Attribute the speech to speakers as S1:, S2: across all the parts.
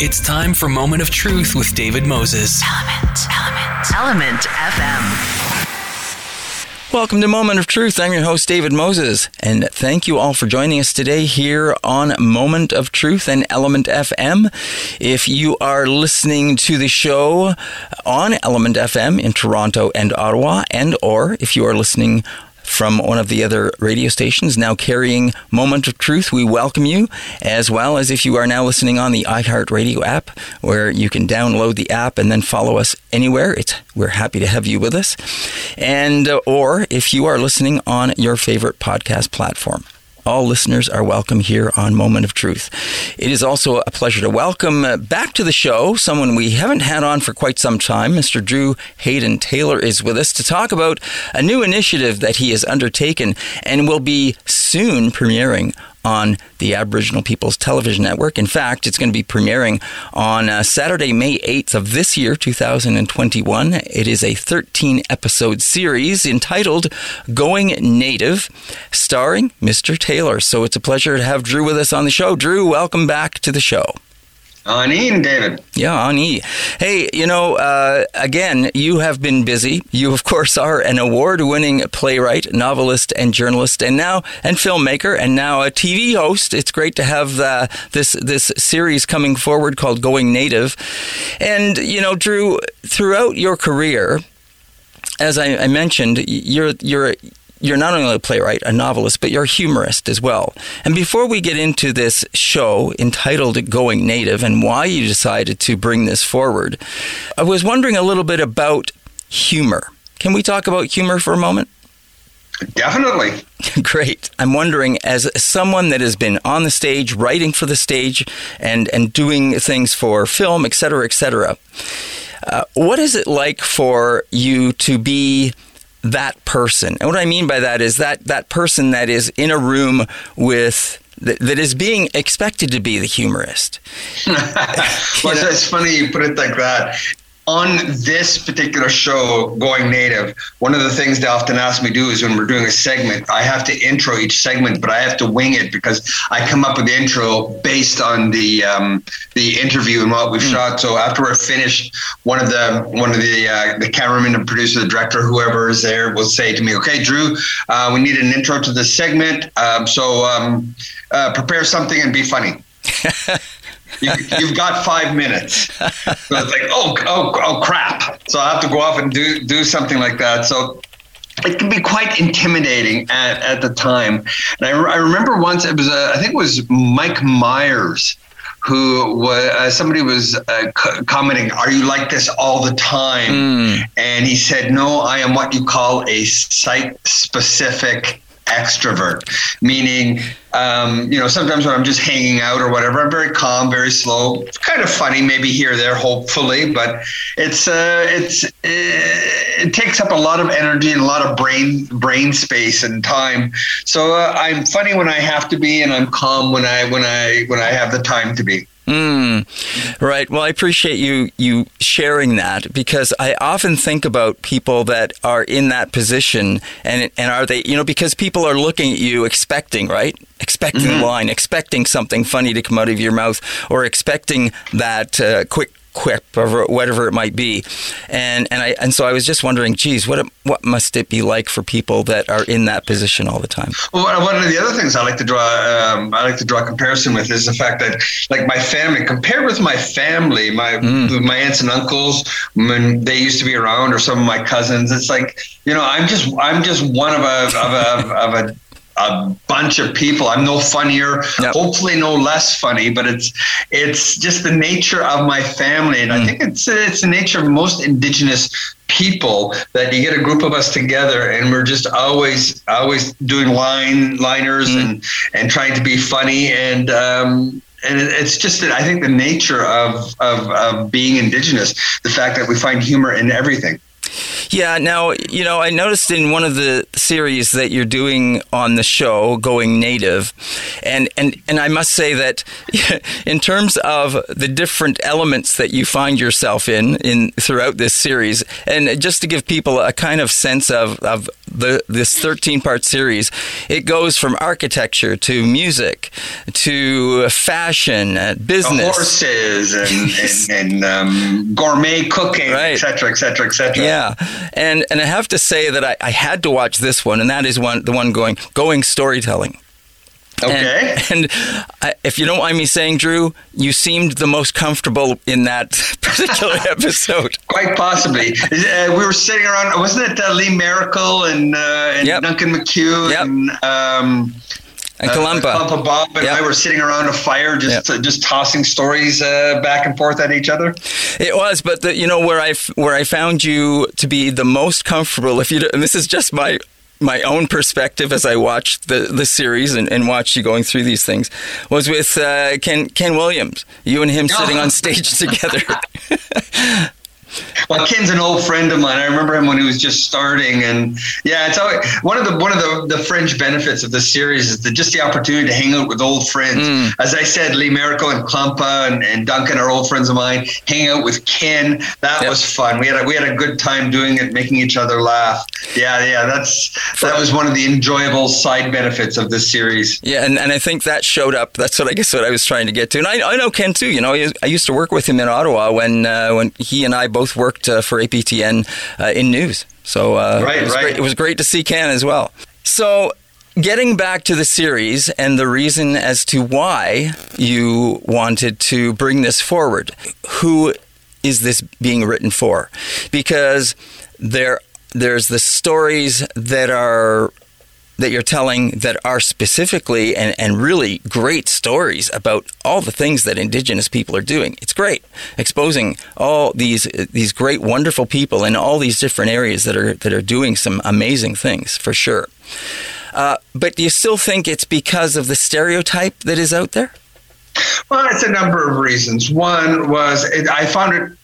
S1: It's time for Moment of Truth with David Moses.
S2: Element, Element, Element FM.
S3: Welcome to Moment of Truth. I'm your host, David Moses, and thank you all for joining us today here on Moment of Truth and Element FM. If you are listening to the show on Element FM in Toronto and Ottawa, and or if you are listening from one of the other radio stations now carrying Moment of Truth. We welcome you, as well as if you are now listening on the iHeartRadio app, where you can download the app and then follow us anywhere. It's, we're happy to have you with us. And, uh, or if you are listening on your favorite podcast platform. All listeners are welcome here on Moment of Truth. It is also a pleasure to welcome back to the show someone we haven't had on for quite some time. Mr. Drew Hayden Taylor is with us to talk about a new initiative that he has undertaken and will be soon premiering on the Aboriginal People's Television Network. In fact, it's going to be premiering on uh, Saturday, May 8th of this year, 2021. It is a 13 episode series entitled Going Native, starring Mr. Taylor. So it's a pleasure to have Drew with us on the show. Drew, welcome back to the show.
S4: Ani David.
S3: Yeah, Ani. Hey, you know, uh, again, you have been busy. You, of course, are an award-winning playwright, novelist, and journalist, and now and filmmaker, and now a TV host. It's great to have uh, this this series coming forward called Going Native. And you know, Drew, throughout your career, as I, I mentioned, you're you're you're not only a playwright, a novelist, but you're a humorist as well. And before we get into this show entitled Going Native and why you decided to bring this forward, I was wondering a little bit about humor. Can we talk about humor for a moment?
S4: Definitely.
S3: Great. I'm wondering, as someone that has been on the stage, writing for the stage, and, and doing things for film, et cetera, et cetera, uh, what is it like for you to be that person. And what I mean by that is that that person that is in a room with that, that is being expected to be the humorist.
S4: well, it's funny you put it like that on this particular show, Going Native, one of the things they often ask me to do is when we're doing a segment, I have to intro each segment, but I have to wing it because I come up with the intro based on the um, the interview and what we've mm. shot. So after we're finished, one of the one of the uh, the cameraman, the producer, the director, whoever is there, will say to me, "Okay, Drew, uh, we need an intro to this segment. Um, so um, uh, prepare something and be funny." you, have got five minutes. So it's like, oh, oh, oh, crap. So I have to go off and do do something like that. So it can be quite intimidating at, at the time. And I, I remember once it was, uh, I think it was Mike Myers who was uh, somebody was uh, c- commenting, "Are you like this all the time?" Mm. And he said, "No, I am what you call a site-specific extrovert, meaning, um, you know, sometimes when I'm just hanging out or whatever, I'm very calm, very slow, kind of funny, maybe here or there, hopefully, but it's uh, it's uh, it takes up a lot of energy and a lot of brain brain space and time. So uh, I'm funny when I have to be, and I'm calm when I when I when I have the time to be.
S3: Mm, right. Well, I appreciate you you sharing that because I often think about people that are in that position and and are they you know because people are looking at you expecting right expecting mm-hmm. the line expecting something funny to come out of your mouth or expecting that uh, quick quip or whatever it might be. And and I and so I was just wondering, geez, what what must it be like for people that are in that position all the time?
S4: Well, one of the other things I like to draw um, I like to draw a comparison with is the fact that like my family compared with my family, my mm. my aunts and uncles when they used to be around, or some of my cousins, it's like you know I'm just I'm just one of a of a of a a bunch of people. I'm no funnier, yep. hopefully no less funny, but it's it's just the nature of my family, and mm. I think it's it's the nature of most Indigenous people that you get a group of us together and we're just always always doing line liners mm. and and trying to be funny and um, and it's just that I think the nature of, of, of being indigenous, the fact that we find humor in everything.
S3: Yeah, now, you know, I noticed in one of the series that you're doing on the show, Going Native, and, and, and I must say that in terms of the different elements that you find yourself in, in throughout this series, and just to give people a kind of sense of, of the this 13 part series, it goes from architecture to music to fashion, uh, business,
S4: horses, and, and, and um, gourmet cooking,
S3: Right.
S4: etc., etc., etc.
S3: Yeah, and and I have to say that I, I had to watch this one, and that is one the one going going storytelling.
S4: Okay.
S3: And, and I, if you don't mind me saying, Drew, you seemed the most comfortable in that particular episode.
S4: Quite possibly. Uh, we were sitting around, wasn't it uh, Lee Maracle and, uh, and
S3: Yep.
S4: Duncan McCue
S3: Yep.
S4: and um,
S3: And
S4: uh,
S3: Columpa.
S4: Columpa Bobb and
S3: Yep.
S4: I were sitting around a fire just uh, just tossing stories uh, back and forth at each other?
S3: It was, but the, you know where I f- where I found you to be the most comfortable. If you, and this is just my my own perspective as I watched the, the series and, and watched you going through these things, was with uh, Ken Ken Williams. You and him sitting on stage together.
S4: Well, Ken's an old friend of mine. I remember him when he was just starting, and yeah, it's always, one of the one of the, the fringe benefits of this series is the, just the opportunity to hang out with old friends.
S3: Mm.
S4: As I said, Lee Maracle and Columpa and, and Duncan are old friends of mine. Hang out with Ken, that
S3: Yep.
S4: was fun. We had a, we had a good time doing it, making each other laugh. Yeah, yeah, that's that was one of the enjoyable side benefits of this series.
S3: Yeah, and, and I think that showed up. That's what I guess what I was trying to get to. And I, I know Ken too. You know, I I used to work with him in Ottawa when uh, when he and I both worked uh, for APTN uh, in news. So uh,
S4: Right,
S3: it was
S4: right.
S3: Great, it was great to see Ken as well. So. Getting back to the series and the reason as to why you wanted to bring this forward, who is this being written for? Because there, there's the stories that are that you're telling that are specifically and, and really great stories about all the things that indigenous people are doing. It's great exposing all these these great wonderful people in all these different areas that are that are doing some amazing things for sure. Uh, but do you still think it's because of the stereotype that is out there?
S4: Well, it's a number of reasons. One was it, I found it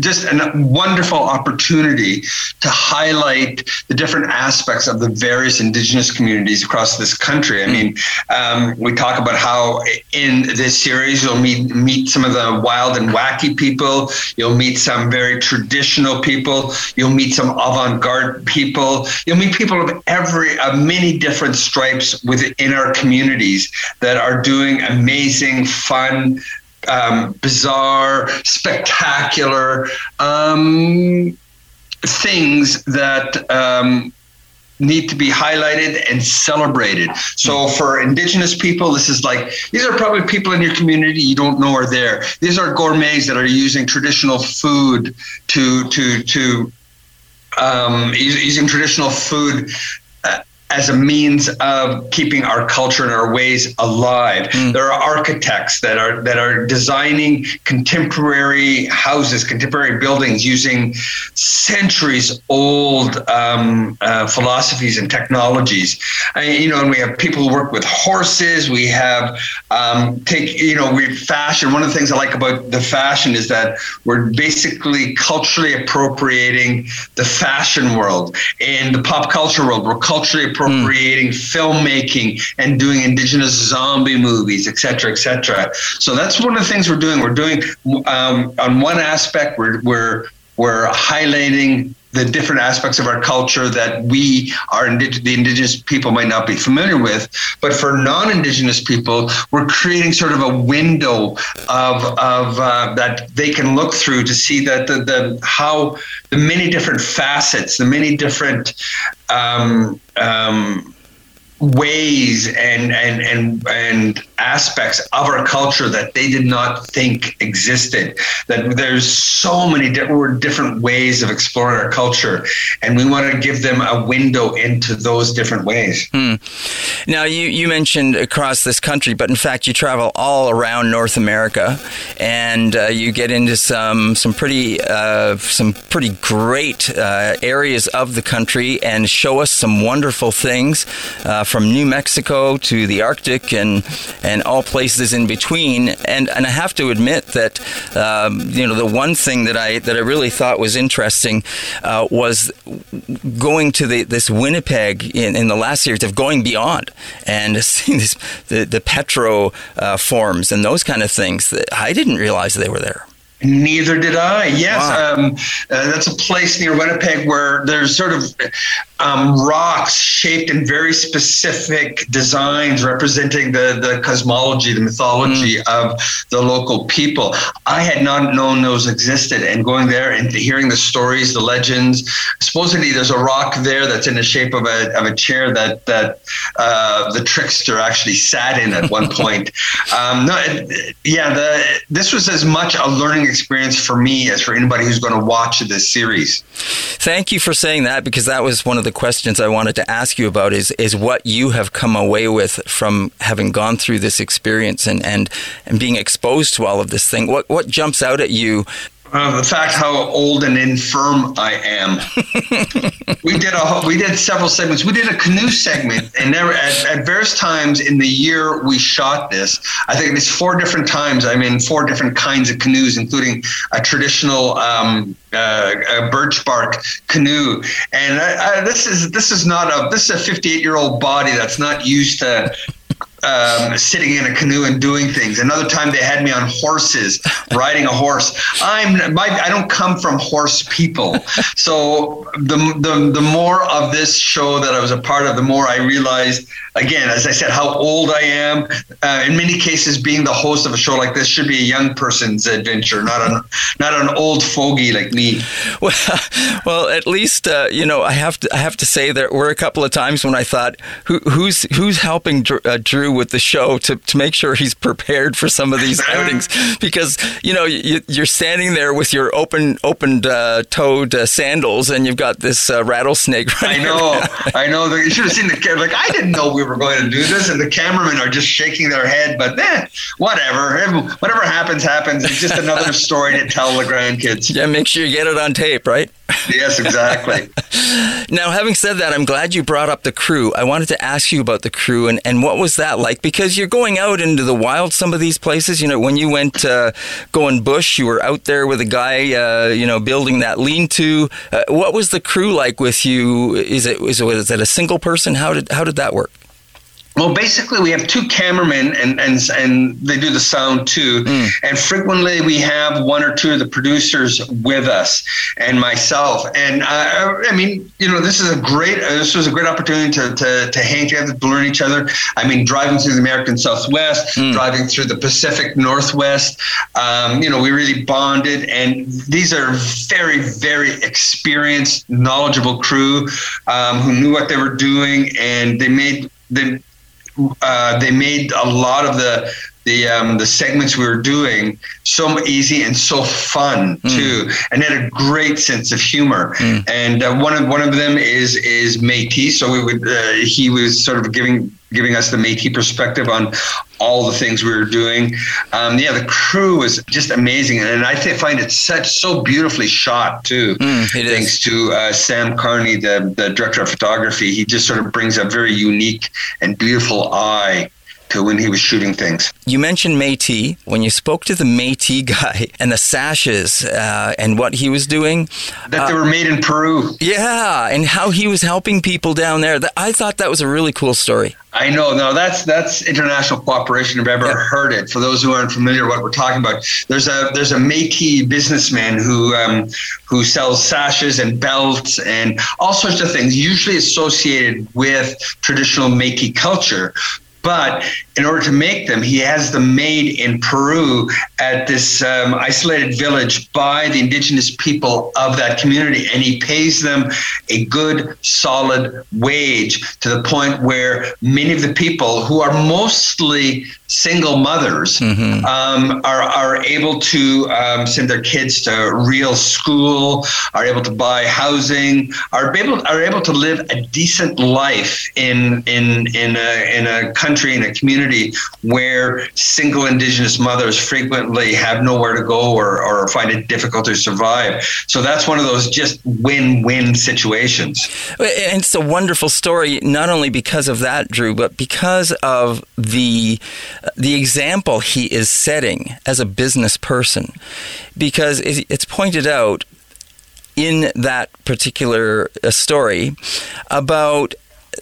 S4: just a wonderful opportunity to highlight the different aspects of the various indigenous communities across this country. I mean, um, we talk about how in this series you'll meet meet some of the wild and wacky people. You'll meet some very traditional people. You'll meet some avant-garde people. You'll meet people of every of many different stripes within our communities that are doing amazing, fun, um, bizarre, spectacular um, things that um, need to be highlighted and celebrated. So for Indigenous people, this is like these are probably people in your community you don't know are there. These are gourmets that are using traditional food to to to um, using traditional food as a means of keeping our culture and our ways alive. There are architects that are that are designing contemporary houses, contemporary buildings using centuries old um, uh, philosophies and technologies. I, you know, and we have people who work with horses. We have um, take you know we fashion. One of the things I like about the fashion is that we're basically culturally appropriating the fashion world and the pop culture world. We're culturally appropriating filmmaking and doing indigenous zombie movies, et cetera, et cetera. So that's one of the things we're doing. We're doing um, on one aspect, we're we're we're highlighting the different aspects of our culture that we are the indigenous people might not be familiar with. But for non-indigenous people we're creating sort of a window of, of uh, that they can look through to see that the, the how the many different facets the many different um, um, ways and, and and and aspects of our culture that they did not think existed. That there's so many different different ways of exploring our culture and we want to give them a window into those different ways.
S3: Now, you, you mentioned across this country, but in fact, you travel all around North America, and uh, you get into some some pretty uh, some pretty great uh, areas of the country, and show us some wonderful things uh, from New Mexico to the Arctic, and and all places in between. And and I have to admit that um, you know the one thing that I that I really thought was interesting uh, was going to the, this Winnipeg in, in the last series of going beyond and seeing this, the, the petro uh, forms and those kind of things that I didn't realize they were there.
S4: Neither did I. Yes, wow. um, uh, that's a place near Winnipeg where there's sort of um, rocks shaped in very specific designs representing the, the cosmology, the mythology mm. of the local people. I had not known those existed, and going there and hearing the stories, the legends. Supposedly, there's a rock there that's in the shape of a, of a chair that that uh, the trickster actually sat in at one point. Um, no, yeah, the, this was as much a learning experience for me as for anybody who's going to watch this series.
S3: Thank you for saying that because that was one of the questions I wanted to ask you about is is what you have come away with from having gone through this experience and and, and being exposed to all of this thing. What what jumps out at you
S4: uh, the fact how old and infirm I am. we did a we did several segments. We did a canoe segment, and there at, at various times in the year we shot this. I think it's four different times. I'm in four different kinds of canoes, including a traditional um, uh, a birch bark canoe. And I, I, this is this is not a this is a 58 year old body that's not used to um, sitting in a canoe and doing things. Another time they had me on horses, riding a horse. I'm my, I don't come from horse people, so the, the the more of this show that I was a part of, the more I realized again, as I said, how old I am. Uh, in many cases, being the host of a show like this should be a young person's adventure, not an not an old fogey like me.
S3: Well, well, at least uh, you know I have to I have to say there were a couple of times when I thought, Who, who's who's helping Drew, with the show to, to make sure he's prepared for some of these outings because you know you, are standing there with your open opened uh, toed uh, sandals and you've got this uh, rattlesnake.
S4: I know, I know. You should have seen the camera. like I didn't know we we were going to do this, and the cameramen are just shaking their head. But eh, whatever, whatever happens, happens. It's just another story to tell the grandkids.
S3: Yeah, make sure you get it on tape, right?
S4: Yes, exactly.
S3: now, having said that, I'm glad you brought up the crew. I wanted to ask you about the crew and, and what was that like? Because you're going out into the wild, some of these places. You know, when you went uh, going bush, you were out there with a guy, uh, you know, building that lean to. Uh, what was the crew like with you? Is it, is it, is it a single person? How did, how did that work?
S4: Well, basically, we have two cameramen, and and and they do the sound too. Mm. And frequently, we have one or two of the producers with us, and myself. And uh, I mean, you know, this is a great. Uh, this was a great opportunity to, to to hang together, to learn each other. I mean, driving through the American Southwest, mm. driving through the Pacific Northwest. Um, you know, we really bonded, and these are very, very experienced, knowledgeable crew um, who knew what they were doing, and they made they uh, they made a lot of the the um, the segments we were doing so easy and so fun mm. too, and had a great sense of humor. Mm. And uh, one of one of them is is Métis. So we would uh, he was sort of giving giving us the Métis perspective on all the things we were doing. Um, yeah, the crew was just amazing, and I find it such so beautifully shot too. Mm, thanks is. to uh, Sam Carney, the the director of photography. He just sort of brings a very unique and beautiful eye to when he was shooting things.
S3: You mentioned Métis. When you spoke to the Métis guy and the sashes uh, and what he was doing,
S4: that uh, they were made in Peru.
S3: Yeah, and how he was helping people down there. I thought that was a really cool story.
S4: I know. No, that's that's international cooperation. If I've ever yeah. heard it. For those who aren't familiar, what we're talking about, there's a there's a Métis businessman who um, who sells sashes and belts and all sorts of things, usually associated with traditional Métis culture. But in order to make them, he has them made in Peru at this um, isolated village by the indigenous people of that community. And he pays them a good, solid wage to the point where many of the people who are mostly single mothers mm-hmm. um, are, are able to um, send their kids to real school, are able to buy housing, are able, are able to live a decent life in, in, in, a, in a country, in a community community where single indigenous mothers frequently have nowhere to go or, or find it difficult to survive. So that's one of those just win win situations.
S3: And it's a wonderful story, not only because of that, Drew, but because of the, the example he is setting as a business person. Because it's pointed out in that particular uh, story about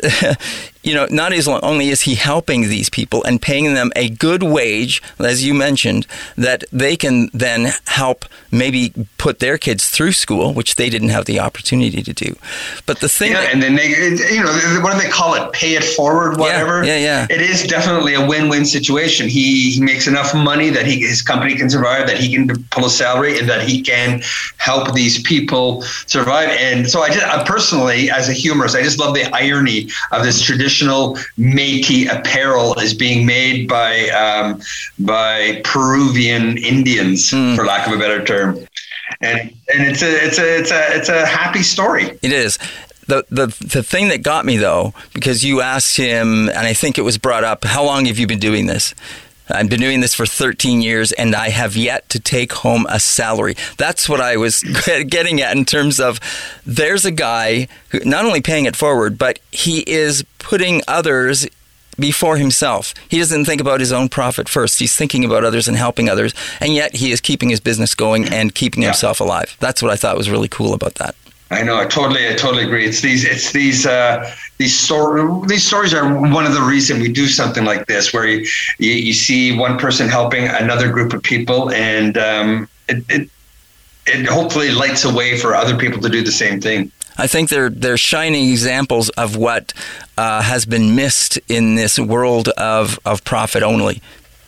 S3: you know, not as long, only is he helping these people and paying them a good wage, as you mentioned, that they can then help maybe put their kids through school, which they didn't have the opportunity to do. But the thing,
S4: yeah, and then they, you know, what do they call it? Pay it forward, whatever.
S3: Yeah, yeah.
S4: yeah. It is definitely a win-win situation. He he makes enough money that he his company can survive, that he can pull a salary, and that he can help these people survive. And so, I just I personally, as a humorist, I just love the irony of this traditional Métis apparel is being made by um, by Peruvian Indians, mm. for lack of a better term. And and it's a it's a it's a it's a happy story.
S3: It is the, the the thing that got me though, because you asked him, and I think it was brought up, how long have you been doing this? I've been doing this for 13 years and I have yet to take home a salary. That's what I was getting at in terms of there's a guy who not only paying it forward, but he is putting others before himself. He doesn't think about his own profit first. He's thinking about others and helping others, and yet he is keeping his business going and keeping yeah. himself alive. That's what I thought was really cool about that.
S4: I know. I totally, I totally agree. It's these, it's these, uh, these story, these stories are one of the reason we do something like this, where you, you, you see one person helping another group of people, and um, it, it, it hopefully lights a way for other people to do the same thing.
S3: I think they're they're shining examples of what uh, has been missed in this world of of profit only.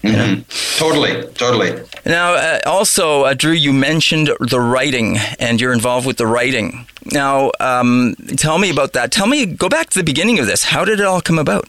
S4: Mm-hmm. Totally, totally.
S3: Now, uh, also, uh, Drew, you mentioned the writing, and you're involved with the writing. Now, um, tell me about that. Tell me, go back to the beginning of this. How did it all come about?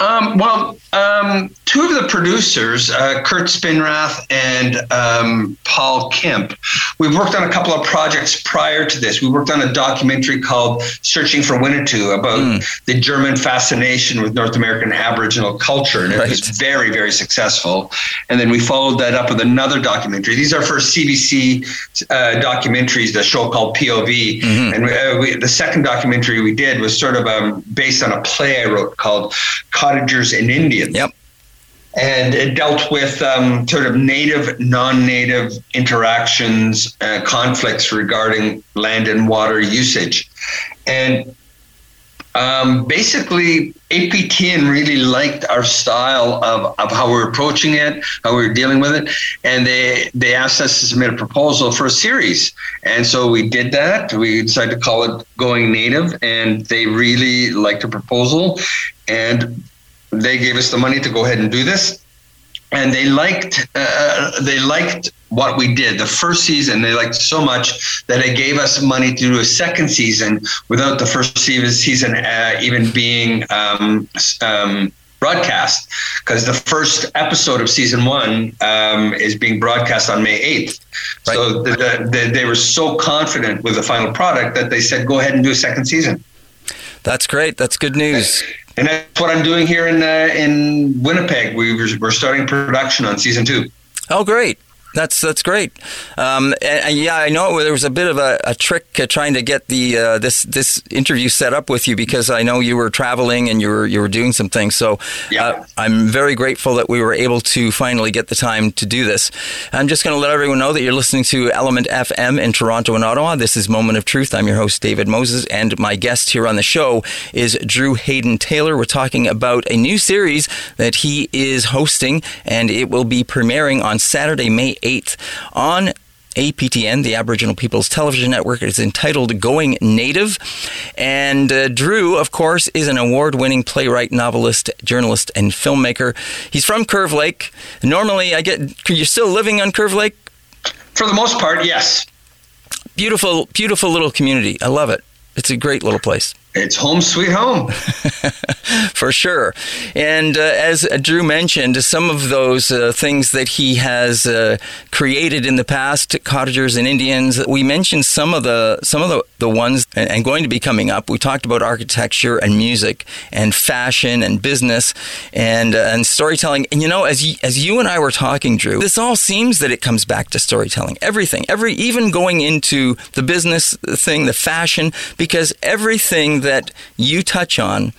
S4: Um, well, um, two of the producers, uh, Kurt Spenrath and um, Paul Kemp, we've worked on a couple of projects prior to this. We worked on a documentary called Searching for Winnetou about mm. the German fascination with North American Aboriginal culture. And it right. was very, very successful. And then we followed that up with another documentary. These are for CBC uh, documentaries, the show called POV. Mm-hmm. And we, uh, we, the second documentary we did was sort of um, based on a play I wrote called Cottagers and Indians.
S3: Yep.
S4: And it dealt with um, sort of native, non native interactions, uh, conflicts regarding land and water usage. And um, basically, APTN really liked our style of, of how we're approaching it, how we're dealing with it, and they they asked us to submit a proposal for a series, and so we did that. We decided to call it Going Native, and they really liked the proposal, and they gave us the money to go ahead and do this, and they liked uh, they liked what we did the first season. They liked so much that they gave us money to do a second season without the first season uh, even being um, um, broadcast because the first episode of season one um, is being broadcast on May 8th. Right. So the, the, they were so confident with the final product that they said, go ahead and do a second season.
S3: That's great. That's good news.
S4: And that's what I'm doing here in uh, in Winnipeg. We we're starting production on season two.
S3: Oh, great! That's that's great. Um, and, and, yeah, I know there was a bit of a, a trick uh, trying to get the uh, this this interview set up with you because I know you were traveling and you were you were doing some things. So yeah. uh, I'm very grateful that we were able to finally get the time to do this. I'm just going to let everyone know that you're listening to Element FM in Toronto and Ottawa. This is Moment of Truth. I'm your host David Moses, and my guest here on the show is Drew Hayden Taylor. We're talking about a new series that he is hosting, and it will be premiering on Saturday, May 8th on APTN, the Aboriginal People's Television Network. is entitled Going Native. And uh, Drew, of course, is an award winning playwright, novelist, journalist, and filmmaker. He's from Curve Lake. Normally, I get, you're still living on Curve Lake?
S4: For the most part, yes.
S3: Beautiful, beautiful little community. I love it. It's a great little place.
S4: It's home sweet home.
S3: For sure. And uh, as Drew mentioned, some of those uh, things that he has uh, created in the past, cottagers and Indians, we mentioned some of the some of the, the ones and, going to be coming up. We talked about architecture and music and fashion and business and uh, and storytelling. And you know, as you, as you and I were talking, Drew, this all seems that it comes back to storytelling. Everything, every even going into the business thing, the fashion, because everything that you touch on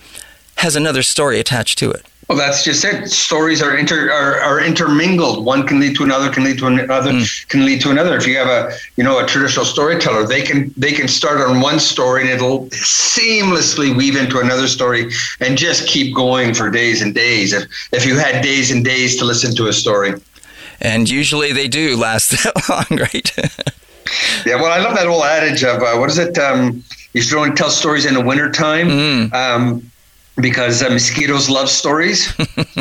S3: has another story attached to it.
S4: Well, that's just it. Stories are inter are, are intermingled. One can lead to another, can lead to another, mm. can lead to another. If you have a you know a traditional storyteller, they can they can start on one story and it'll seamlessly weave into another story and just keep going for days and days. If if you had days and days to listen to a story,
S3: and usually they do last that long, right?
S4: yeah. Well, I love that old adage of uh, what is it? Um, you should only tell stories in the wintertime. Mm. Um, because uh, mosquitoes love stories.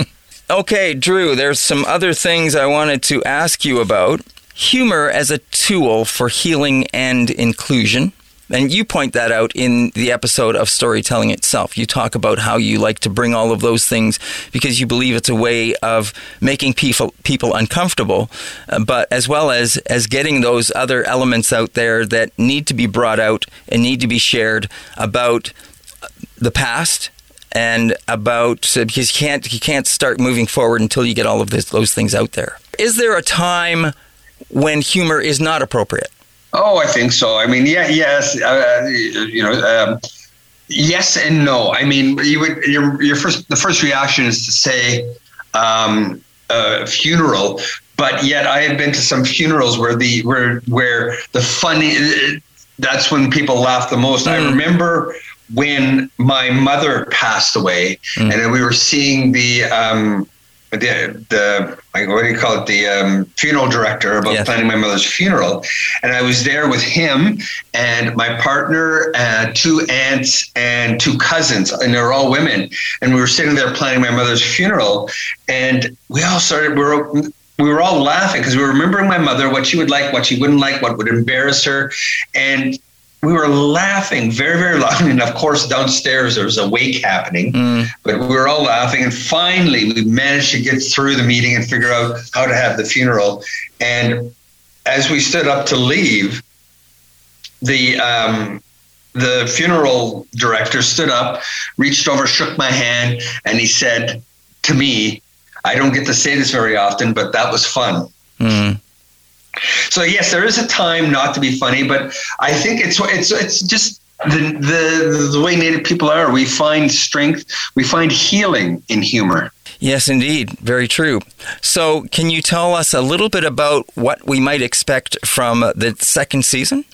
S3: okay, Drew, there's some other things I wanted to ask you about. Humor as a tool for healing and inclusion. And you point that out in the episode of storytelling itself. You talk about how you like to bring all of those things because you believe it's a way of making people people uncomfortable, uh, but as well as as getting those other elements out there that need to be brought out and need to be shared about the past and about uh, because you can't you can't start moving forward until you get all of this, those things out there. Is there a time when humor is not appropriate?
S4: Oh, I think so. I mean, yeah, yes, uh, you know, um, yes and no. I mean, you would your your first the first reaction is to say um, uh, funeral, but yet I have been to some funerals where the where where the funny that's when people laugh the most. Mm. I remember when my mother passed away, mm. and we were seeing the um, the the what do you call it the um, funeral director about yes. planning my mother's funeral, and I was there with him and my partner, and uh, two aunts and two cousins, and they're all women, and we were sitting there planning my mother's funeral, and we all started we were we were all laughing because we were remembering my mother, what she would like, what she wouldn't like, what would embarrass her, and we were laughing very, very loud. And of course, downstairs there was a wake happening, mm. but we were all laughing. And finally, we managed to get through the meeting and figure out how to have the funeral. And as we stood up to leave, the um, the funeral director stood up, reached over, shook my hand, and he said to me, "I don't get to say this very often, but that was fun." Mm. So yes, there is a time not to be funny, but I think it's it's it's just the the the way Native people are. We find strength, we find healing in humor.
S3: Yes, indeed. Very true. So, can you tell us a little bit about what we might expect from the second season?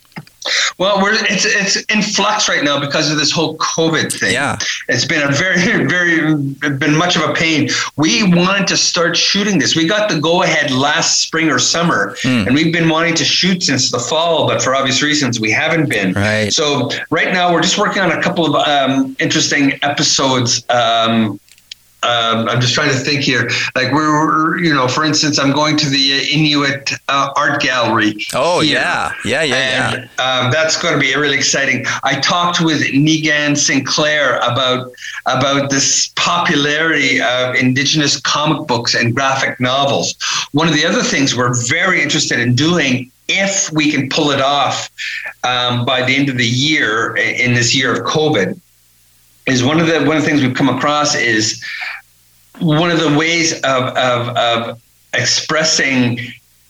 S4: Well, we're it's it's in flux right now because of this whole COVID thing.
S3: Yeah,
S4: it's been a very very been much of a pain. We wanted to start shooting this. We got the go ahead last spring or summer, mm. and we've been wanting to shoot since the fall, but for obvious reasons we haven't been.
S3: Right.
S4: So right now we're just working on a couple of um, interesting episodes. Um, um, I'm just trying to think here. Like we're, you know, for instance, I'm going to the Inuit uh, Art Gallery.
S3: Oh here. yeah, yeah, yeah, and,
S4: yeah. Um, that's going to be really exciting. I talked with Niigaan Sinclair about about this popularity of Indigenous comic books and graphic novels. One of the other things we're very interested in doing if we can pull it off um, by the end of the year in this year of COVID is one of the one of the things we've come across is one of the ways of of, of expressing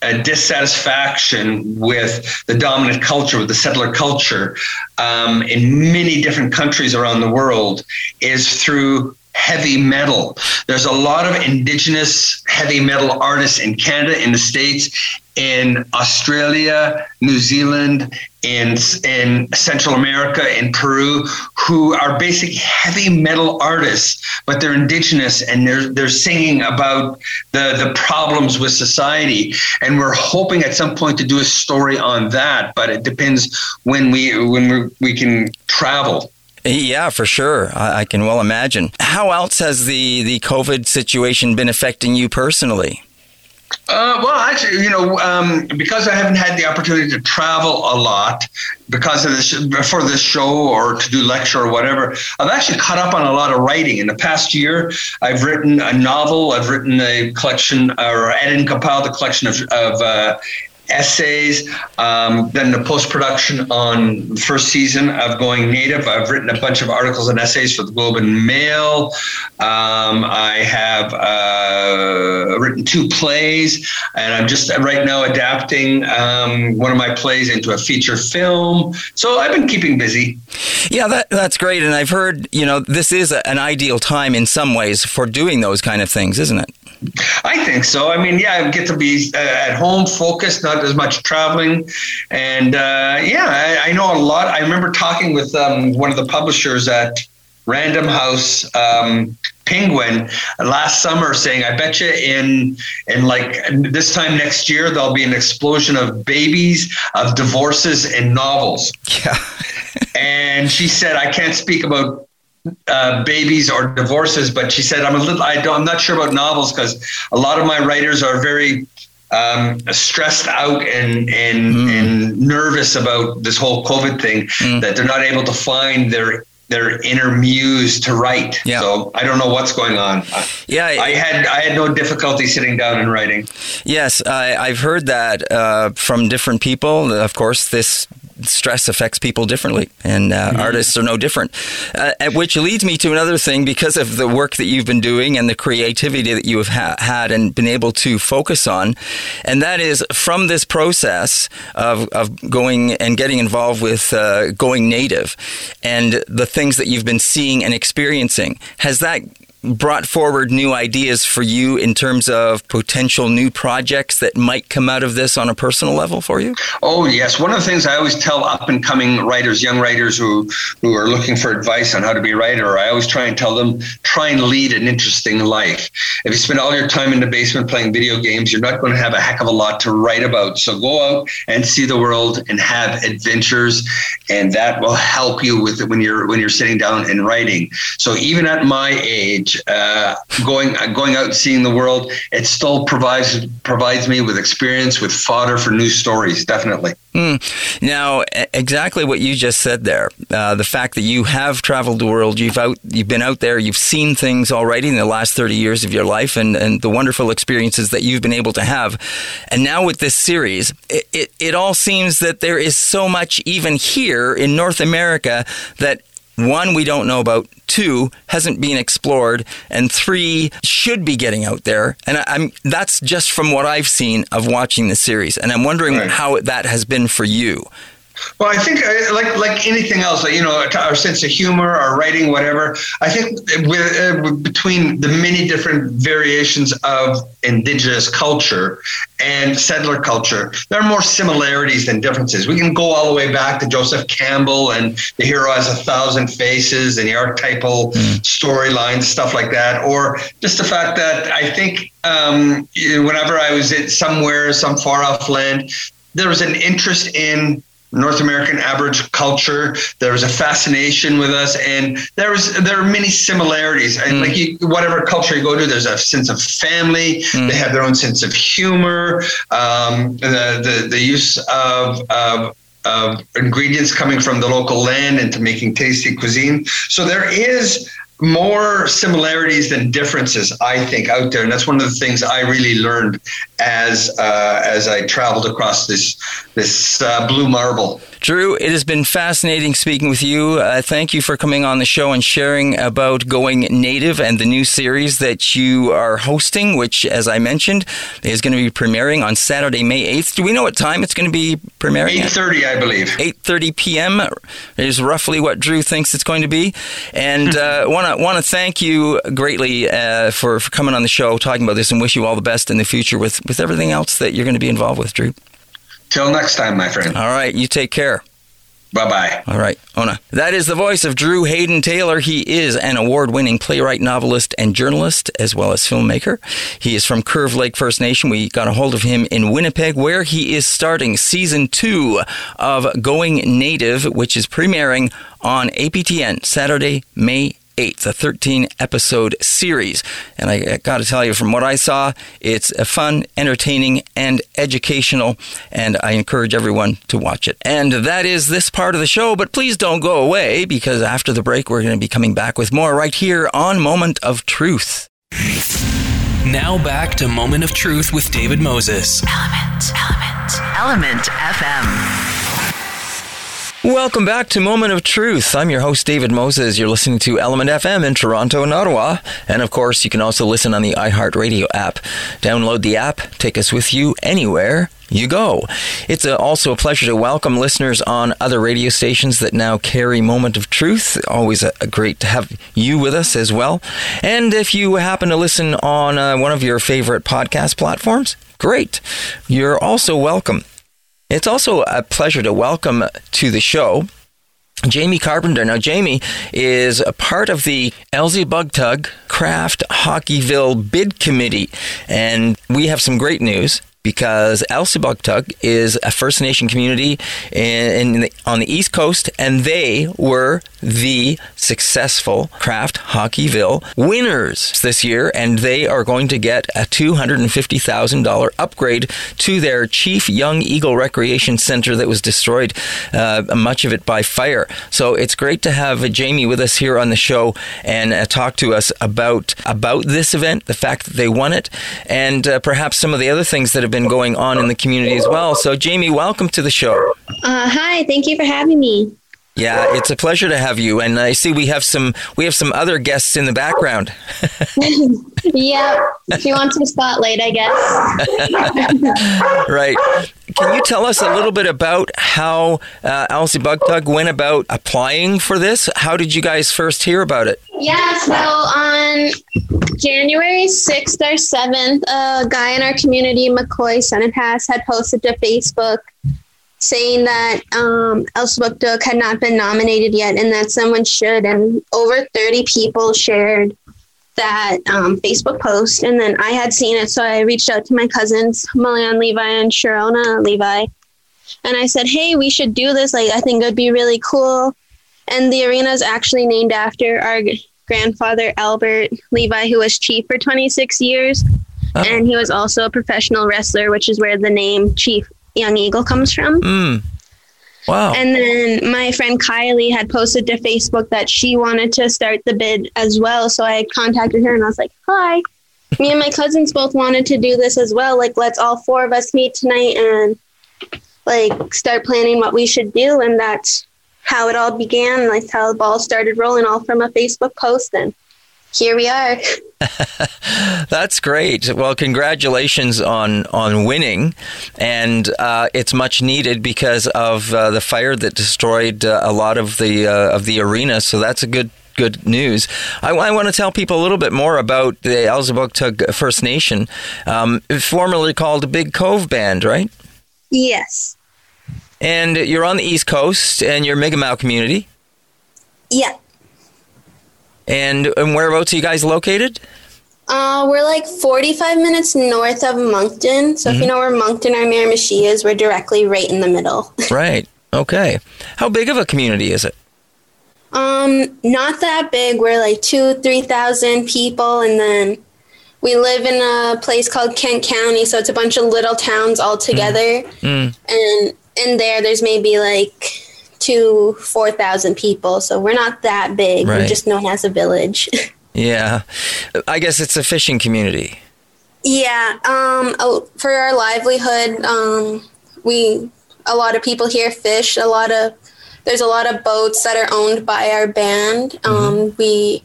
S4: a dissatisfaction with the dominant culture, with the settler culture, um, in many different countries around the world, is through heavy metal. There's a lot of indigenous heavy metal artists in Canada, in the States, in Australia, New Zealand, in in Central America, in Peru, who are basic heavy metal artists, but they're indigenous and they're they're singing about the the problems with society. And we're hoping at some point to do a story on that, but it depends when we when we we can travel.
S3: Yeah, for sure. I, I, can well imagine. How else has the, the COVID situation been affecting you personally?
S4: Uh, well, actually, you know, um, because I haven't had the opportunity to travel a lot because of this for this show or to do lecture or whatever, I've actually caught up on a lot of writing. In the past year, I've written a novel. I've written a collection, or edited and compiled a collection of, of uh, essays. Um, then the post production on the first season of Going Native. I've written a bunch of articles and essays for the Globe and Mail. Um, I have uh, written two plays, and I'm just right now adapting um, one of my plays into a feature film. So I've been keeping busy.
S3: Yeah, that, that's great. And I've heard, you know, this is a, an ideal time in some ways for doing those kind of things, isn't it?
S4: I think so. I mean, yeah, I get to be uh, at home, focused, not as much traveling, and uh, yeah, I, I, know a lot. I remember talking with um, one of the publishers at Random House um, Penguin last summer, saying, "I bet you in in like this time next year there'll be an explosion of babies, of divorces, and novels."
S3: Yeah.
S4: and she said, "I can't speak about uh, babies or divorces, but she said I'm a little. I don't, I'm not sure about novels because a lot of my writers are very um, stressed out and and mm. and nervous about this whole COVID thing mm. that they're not able to find their their inner muse to write. Yeah. So I don't know what's going on. Yeah, I had I had no difficulty sitting down and writing.
S3: Yes, I, have heard that uh, from different people. Of course, this stress affects people differently, and uh, mm-hmm. artists are no different. Uh, which leads me to another thing because of the work that you've been doing and the creativity that you have ha- had and been able to focus on, and that is from this process of, of going and getting involved with uh, going native and the things that you've been seeing and experiencing. Has that brought forward new ideas for you in terms of potential new projects that might come out of this on a personal level for you?
S4: Oh yes, one of the things I always tell up and coming writers, young writers who who are looking for advice on how to be a writer, I always try and tell them try and lead an interesting life. If you spend all your time in the basement playing video games, you're not going to have a heck of a lot to write about. So go out and see the world and have adventures, and that will help you with it when you're when you're sitting down and writing. So even at my age uh, going uh, going out and seeing the world, it still provides provides me with experience, with fodder for new stories. Definitely.
S3: Mm. Now, exactly what you just said there. Uh, the fact that you have traveled the world, you've out, you've been out there, you've seen things already in the last thirty years of your life, and, and the wonderful experiences that you've been able to have. And now with this series, it, it, it all seems that there is so much even here in North America that one we don't know about. Two hasn't been explored. And three should be getting out there. And I, am that's just from what i've seen of watching the series. And i'm wondering right. how that has been for you
S4: well, I think uh, like like anything else, you know, our sense of humor, our writing, whatever. I think with, uh, between the many different variations of indigenous culture and settler culture, there are more similarities than differences. We can go all the way back to Joseph Campbell and the hero has a thousand faces and the archetypal mm. storylines, stuff like that, or just the fact that I think um, whenever I was at somewhere, some far off land, there was an interest in North American average culture. There was a fascination with us, and there was there are many similarities. Mm. And like you, whatever culture you go to, there's a sense of family. Mm. They have their own sense of humor. Um, the, the the use of, of of ingredients coming from the local land into making tasty cuisine. So there is more similarities than differences, I think, out there, and that's one of the things I really learned as uh, as I traveled across this this uh, blue marble.
S3: Drew, it has been fascinating speaking with you. Uh, thank you for coming on the show and sharing about going native and the new series that you are hosting, which, as I mentioned, is going to be premiering on Saturday, May eighth. Do we know what time it's going to be premiering?
S4: Eight thirty, I believe.
S3: Eight thirty p.m. is roughly what Drew thinks it's going to be, and want to want to thank you greatly uh, for for coming on the show, talking about this, and wish you all the best in the future with with everything else that you're going to be involved with, Drew.
S4: Till next time, my friend.
S3: All right, you take care.
S4: Bye bye.
S3: All right, Ona. That is the voice of Drew Hayden Taylor. He is an award winning playwright, novelist, and journalist, as well as filmmaker. He is from Curve Lake First Nation. We got a hold of him in Winnipeg, where he is starting season two of Going Native, which is premiering on APTN Saturday, May 8th, a 13 episode series. And I, I got to tell you, from what I saw, it's a fun, entertaining, and educational, and I encourage everyone to watch it. And that is this part of the show, but please don't go away because after the break, we're going to be coming back with more right here on Moment of Truth.
S1: Now back to Moment of Truth with David Moses. Element, element.
S2: Element FM.
S3: Welcome back to Moment of Truth. I'm your host, David Moses. You're listening to Element FM in Toronto and Ottawa. And of course, you can also listen on the iHeartRadio app. Download the app, take us with you anywhere you go. It's a, also a pleasure to welcome listeners on other radio stations that now carry Moment of Truth. Always a, a great to have you with us as well. And if you happen to listen on uh, one of your favorite podcast platforms, great. You're also welcome. It's also a pleasure to welcome to the show Jamie Carpenter. Now, Jamie is a part of the Elsie Bugtug Craft Hockeyville bid committee, and we have some great news because Elsipogtog is a First Nation community in, in the, on the East Coast, and they were the successful Kraft Hockeyville winners this year, and they are going to get a $250,000 upgrade to their Chief Young Eagle Recreation Center that was destroyed, uh, much of it by fire. So it's great to have Jamie with us here on the show and uh, talk to us about about this event, the fact that they won it, and uh, perhaps some of the other things that have been going on in the community as well. So, Jamie, welcome to the show.
S5: Uh, hi, thank you for having me.
S3: Yeah, it's a pleasure to have you. And I see we have some we have some other guests in the background.
S5: yeah, she wants some spotlight, I guess.
S3: right. Can you tell us a little bit about how uh, Elsipogtog went about applying for this? How did you guys first hear about it?
S5: Yeah, so on January 6th or 7th, a guy in our community, McCoy Sanipass, had posted to Facebook saying that um, Elsipogtog had not been nominated yet and that someone should. And over 30 people shared that um, Facebook post, and then I had seen it, so I reached out to my cousins, Milian Levi and Sharona Levi, and I said, "Hey, we should do this. Like, I think it would be really cool." And the arena is actually named after our grandfather Albert Levi, who was chief for 26 years, oh. and he was also a professional wrestler, which is where the name Chief Young Eagle comes from.
S3: Mm. Wow.
S5: And then my friend Kylie had posted to Facebook that she wanted to start the bid as well. So I contacted her and I was like, hi. Me and my cousins both wanted to do this as well. Like, let's all four of us meet tonight and like start planning what we should do. And that's how it all began. Like, how the ball started rolling all from a Facebook post. And here we are.
S3: That's great. Well, congratulations on on winning, and uh, it's much needed because of uh, the fire that destroyed uh, a lot of the uh, of the arena. So that's a good good news. I, I, want to tell people a little bit more about the Elsipogtog First Nation, um, formerly called Big Cove Band, right?
S5: Yes.
S3: And you're on the East Coast, and you're Mi'kmaq community.
S5: Yeah.
S3: And, and whereabouts are you guys located?
S5: Uh, we're like 45 minutes north of Moncton. So mm-hmm. if you know where Moncton or Miramichi is, we're directly right in the middle.
S3: right. Okay. How big of a community is it?
S5: Um, not that big. We're like two, three thousand people, and then we live in a place called Kent County, so it's a bunch of little towns all together. Mm. Mm. And in there, there's maybe like to 4,000 people. So we're not that big. Right. We're just known as a village.
S3: yeah. I guess it's a fishing community.
S5: Yeah. Um, for our livelihood, um, we, a lot of people here fish. A lot of, there's a lot of boats that are owned by our band. Mm-hmm. Um, we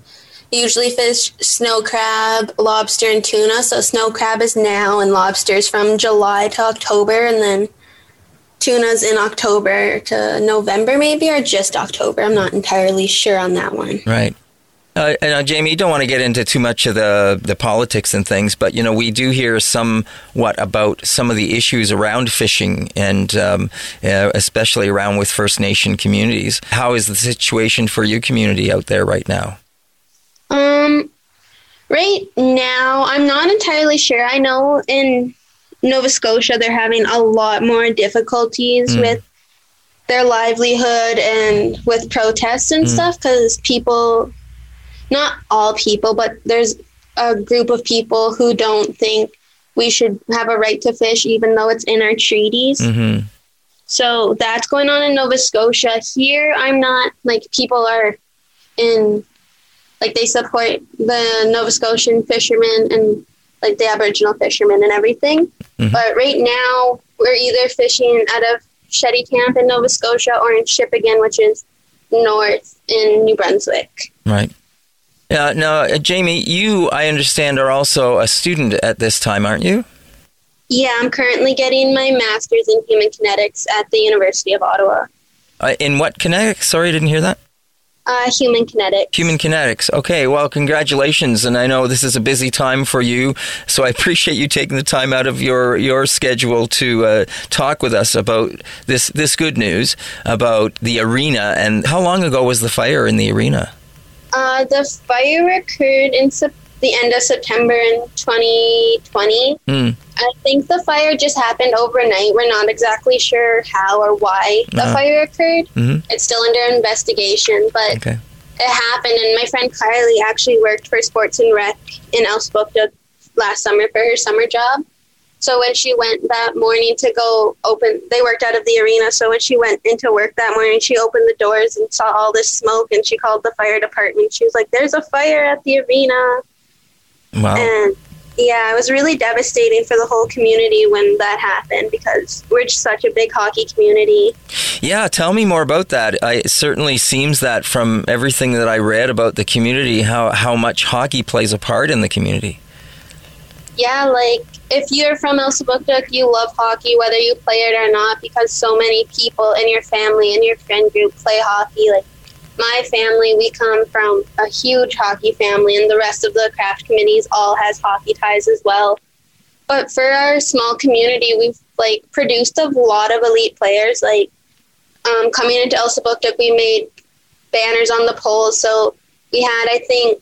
S5: usually fish snow crab, lobster, and tuna. So snow crab is now, and lobsters from July to October, and then tunas in October to November, maybe, or just October. I'm not entirely sure on that one.
S3: Right. Uh, and uh, Jamie, you don't want to get into too much of the, the politics and things, but you know we do hear somewhat about some of the issues around fishing, and um, uh, especially around with First Nation communities. How is the situation for your community out there right now?
S5: Um, right now, I'm not entirely sure. I know in Nova Scotia, they're having a lot more difficulties mm. with their livelihood and with protests and mm. stuff because people, not all people, but there's a group of people who don't think we should have a right to fish, even though it's in our treaties. Mm-hmm. So that's going on in Nova Scotia. Here, I'm not like people are in, like they support the Nova Scotian fishermen and like the Aboriginal fishermen and everything. Mm-hmm. But right now, we're either fishing out of Chéticamp in Nova Scotia or in Shippagan, which is north in New Brunswick.
S3: Right. Uh, now, uh, Jamie, you, I understand, are also a student at this time, aren't you?
S5: Yeah, I'm currently getting my master's in human kinetics at the University of Ottawa.
S3: Uh, in what kinetics? Sorry, I didn't hear that.
S5: Uh, human kinetics.
S3: Human kinetics. Okay, well, congratulations, and I know this is a busy time for you, so I appreciate you taking the time out of your your schedule to uh, talk with us about this this good news about the arena. And how long ago was the fire in the arena?
S5: Uh, the fire occurred in sep- the end of September in 2020.
S3: Hmm.
S5: I think the fire just happened overnight. We're not exactly sure how or why the
S3: Uh-huh.
S5: fire occurred.
S3: Mhm.
S5: It's still under investigation, but
S3: Okay.
S5: it happened. And my friend Kylie actually worked for Sports and Rec in Elsipogtog last summer for her summer job. So when she went that morning to go open, they worked out of the arena. So when she went into work that morning, she opened the doors and saw all this smoke and she called the fire department. She was like, There's a fire at the arena.
S3: Wow.
S5: And yeah, it was really devastating for the whole community when that happened because we're just such a big hockey community.
S3: Yeah, tell me more about that. I, it certainly seems that from everything that I read about the community, how, how much hockey plays a part in the community.
S5: Yeah, like if you're from Elsipogtog, you love hockey, whether you play it or not, because so many people in your family and your friend group play hockey. Like my family, we come from a huge hockey family, and the rest of the Kraft committees all has hockey ties as well. But for our small community, we've like produced a lot of elite players. Like um, coming into Elsipogtog, we made banners on the poles. So we had, I think,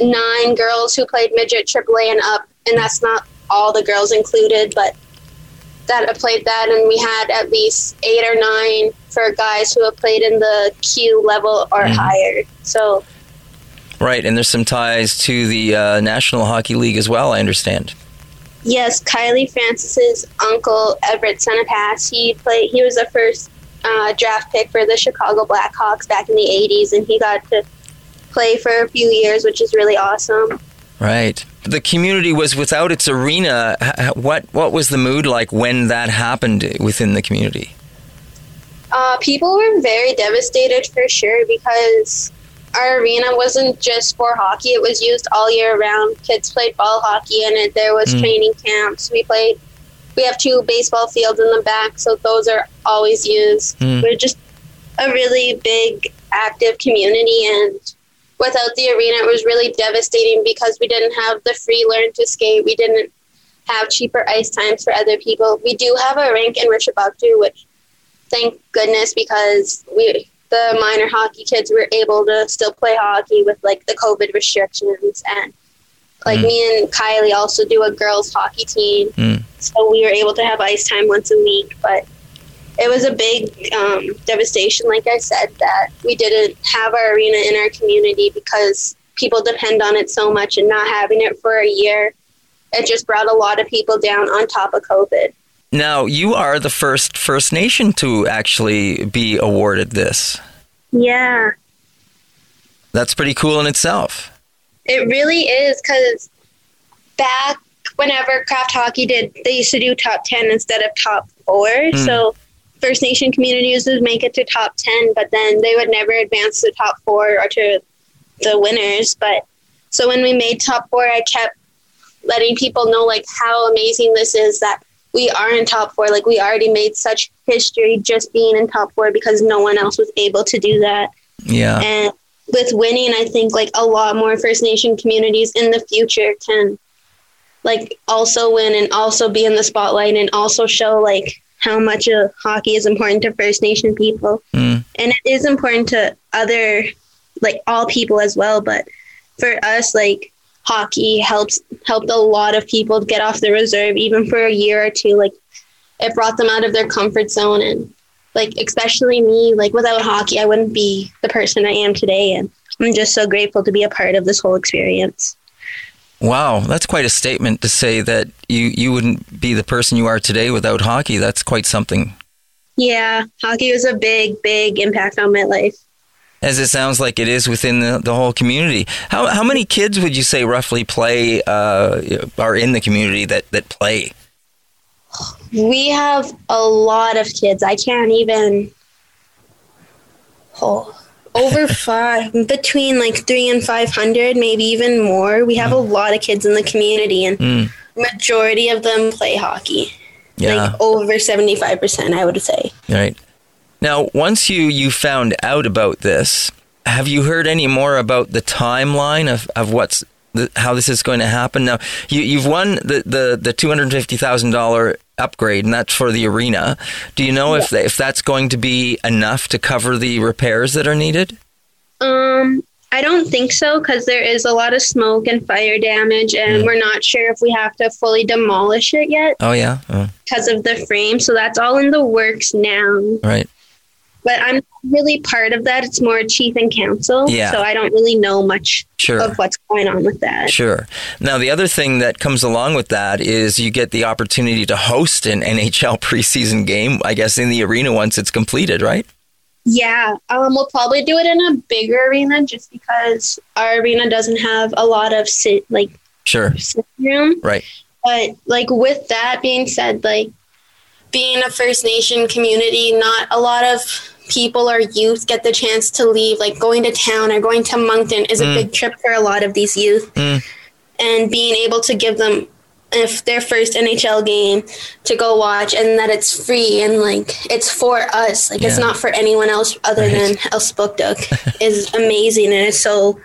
S5: nine girls who played midget AAA and up, and that's not all the girls included, but that have played that, and we had at least eight or nine for guys who have played in the Q level or
S3: Mhm.
S5: higher. So
S3: Right, and there's some ties to the uh, National Hockey League as well, I understand.
S5: yes, Kylie Francis's uncle Everett Sanipass, he played. He was the first uh, draft pick for the Chicago Blackhawks back in the '80s, and he got to play for a few years, which is really awesome.
S3: Right. The community was without its arena. What what was the mood like when that happened within the community?
S5: Uh, people were very devastated for sure because our arena wasn't just for hockey; it was used all year round. Kids played ball hockey in it. There was
S3: Mm.
S5: training camps. We played. We have two baseball fields in the back, so those are always used.
S3: Mm.
S5: We're just a really big, active community, and without the arena, it was really devastating because we didn't have the free learn to skate. We didn't have cheaper ice times for other people. We do have a rink in Richibucto, which thank goodness because we the minor hockey kids were able to still play hockey with like the COVID restrictions and like
S3: Mm.
S5: me and Kylie also do a girls hockey team,
S3: Mm.
S5: so we were able to have ice time once a week. But it was a big um, devastation, like I said, that we didn't have our arena in our community because people depend on it so much, and not having it for a year, it just brought a lot of people down on top of COVID.
S3: Now, you are the first First Nation to actually be awarded this.
S5: Yeah.
S3: That's pretty cool in itself.
S5: It really is because back whenever Kraft Hockey did, they used to do top 10 instead of top four.
S3: Hmm.
S5: So First Nation communities would make it to top 10, but then they would never advance to top four or to the winners. But so when we made top four, I kept letting people know like how amazing this is that we are in top four. Like we already made such history just being in top four because no one else was able to do that.
S3: Yeah.
S5: And with winning, I think like a lot more First Nation communities in the future can like also win and also be in the spotlight and also show like how much uh, hockey is important to First Nation people.
S3: Mm.
S5: And it is important to other like all people as well, but for us like hockey helps helped a lot of people get off the reserve even for a year or two like it brought them out of their comfort zone and like especially me like without hockey i wouldn't be the person i am today and i'm just so grateful to be a part of this whole experience
S3: Wow, that's quite a statement to say that you, you wouldn't be the person you are today without hockey. That's quite something.
S5: yeah hockey was a big big impact on my life
S3: As it sounds like it is within the, the whole community. How, how many kids would you say roughly play, uh, are in the community that, that play?
S5: We have a lot of kids. I can't even. Oh, over five, between like three and 500, maybe even more. We have mm. a lot of kids in the community, and
S3: mm.
S5: majority of them play hockey.
S3: Yeah.
S5: Like over 75%, I would say.
S3: Right Now, once you, you found out about this, have you heard any more about the timeline of, of what's the, how this is going to happen? Now, you, you've won the, the, the $250,000 upgrade, and that's for the arena. Do you know if if that's going to be enough to cover the repairs that are needed?
S5: Um, I don't think so because there is a lot of smoke and fire damage, and
S3: Mm.
S5: we're not sure if we have to fully demolish it yet
S3: Oh yeah, oh,
S5: because of the frame. So that's all in the works now.
S3: right.
S5: But I'm really part of that. It's more chief and council.
S3: Yeah.
S5: So I don't really know much
S3: Sure.
S5: of what's going on with that.
S3: Sure. Now, the other thing that comes along with that is you get the opportunity to host an NHL preseason game, I guess, in the arena once it's completed, right?
S5: Yeah. Um, we'll probably do it in a bigger arena just because our arena doesn't have a lot of sit like
S3: Sure.
S5: sit room.
S3: Right.
S5: But like with that being said, like being a First Nation community, not a lot of people or youth get the chance to leave. Like going to town or going to Moncton is a
S3: Mm.
S5: big trip for a lot of these youth.
S3: Mm.
S5: And being able to give them if their first NHL game to go watch and that it's free and like it's for us. Like it's not for anyone else other
S3: Right.
S5: than Elsipogtog is amazing and it's so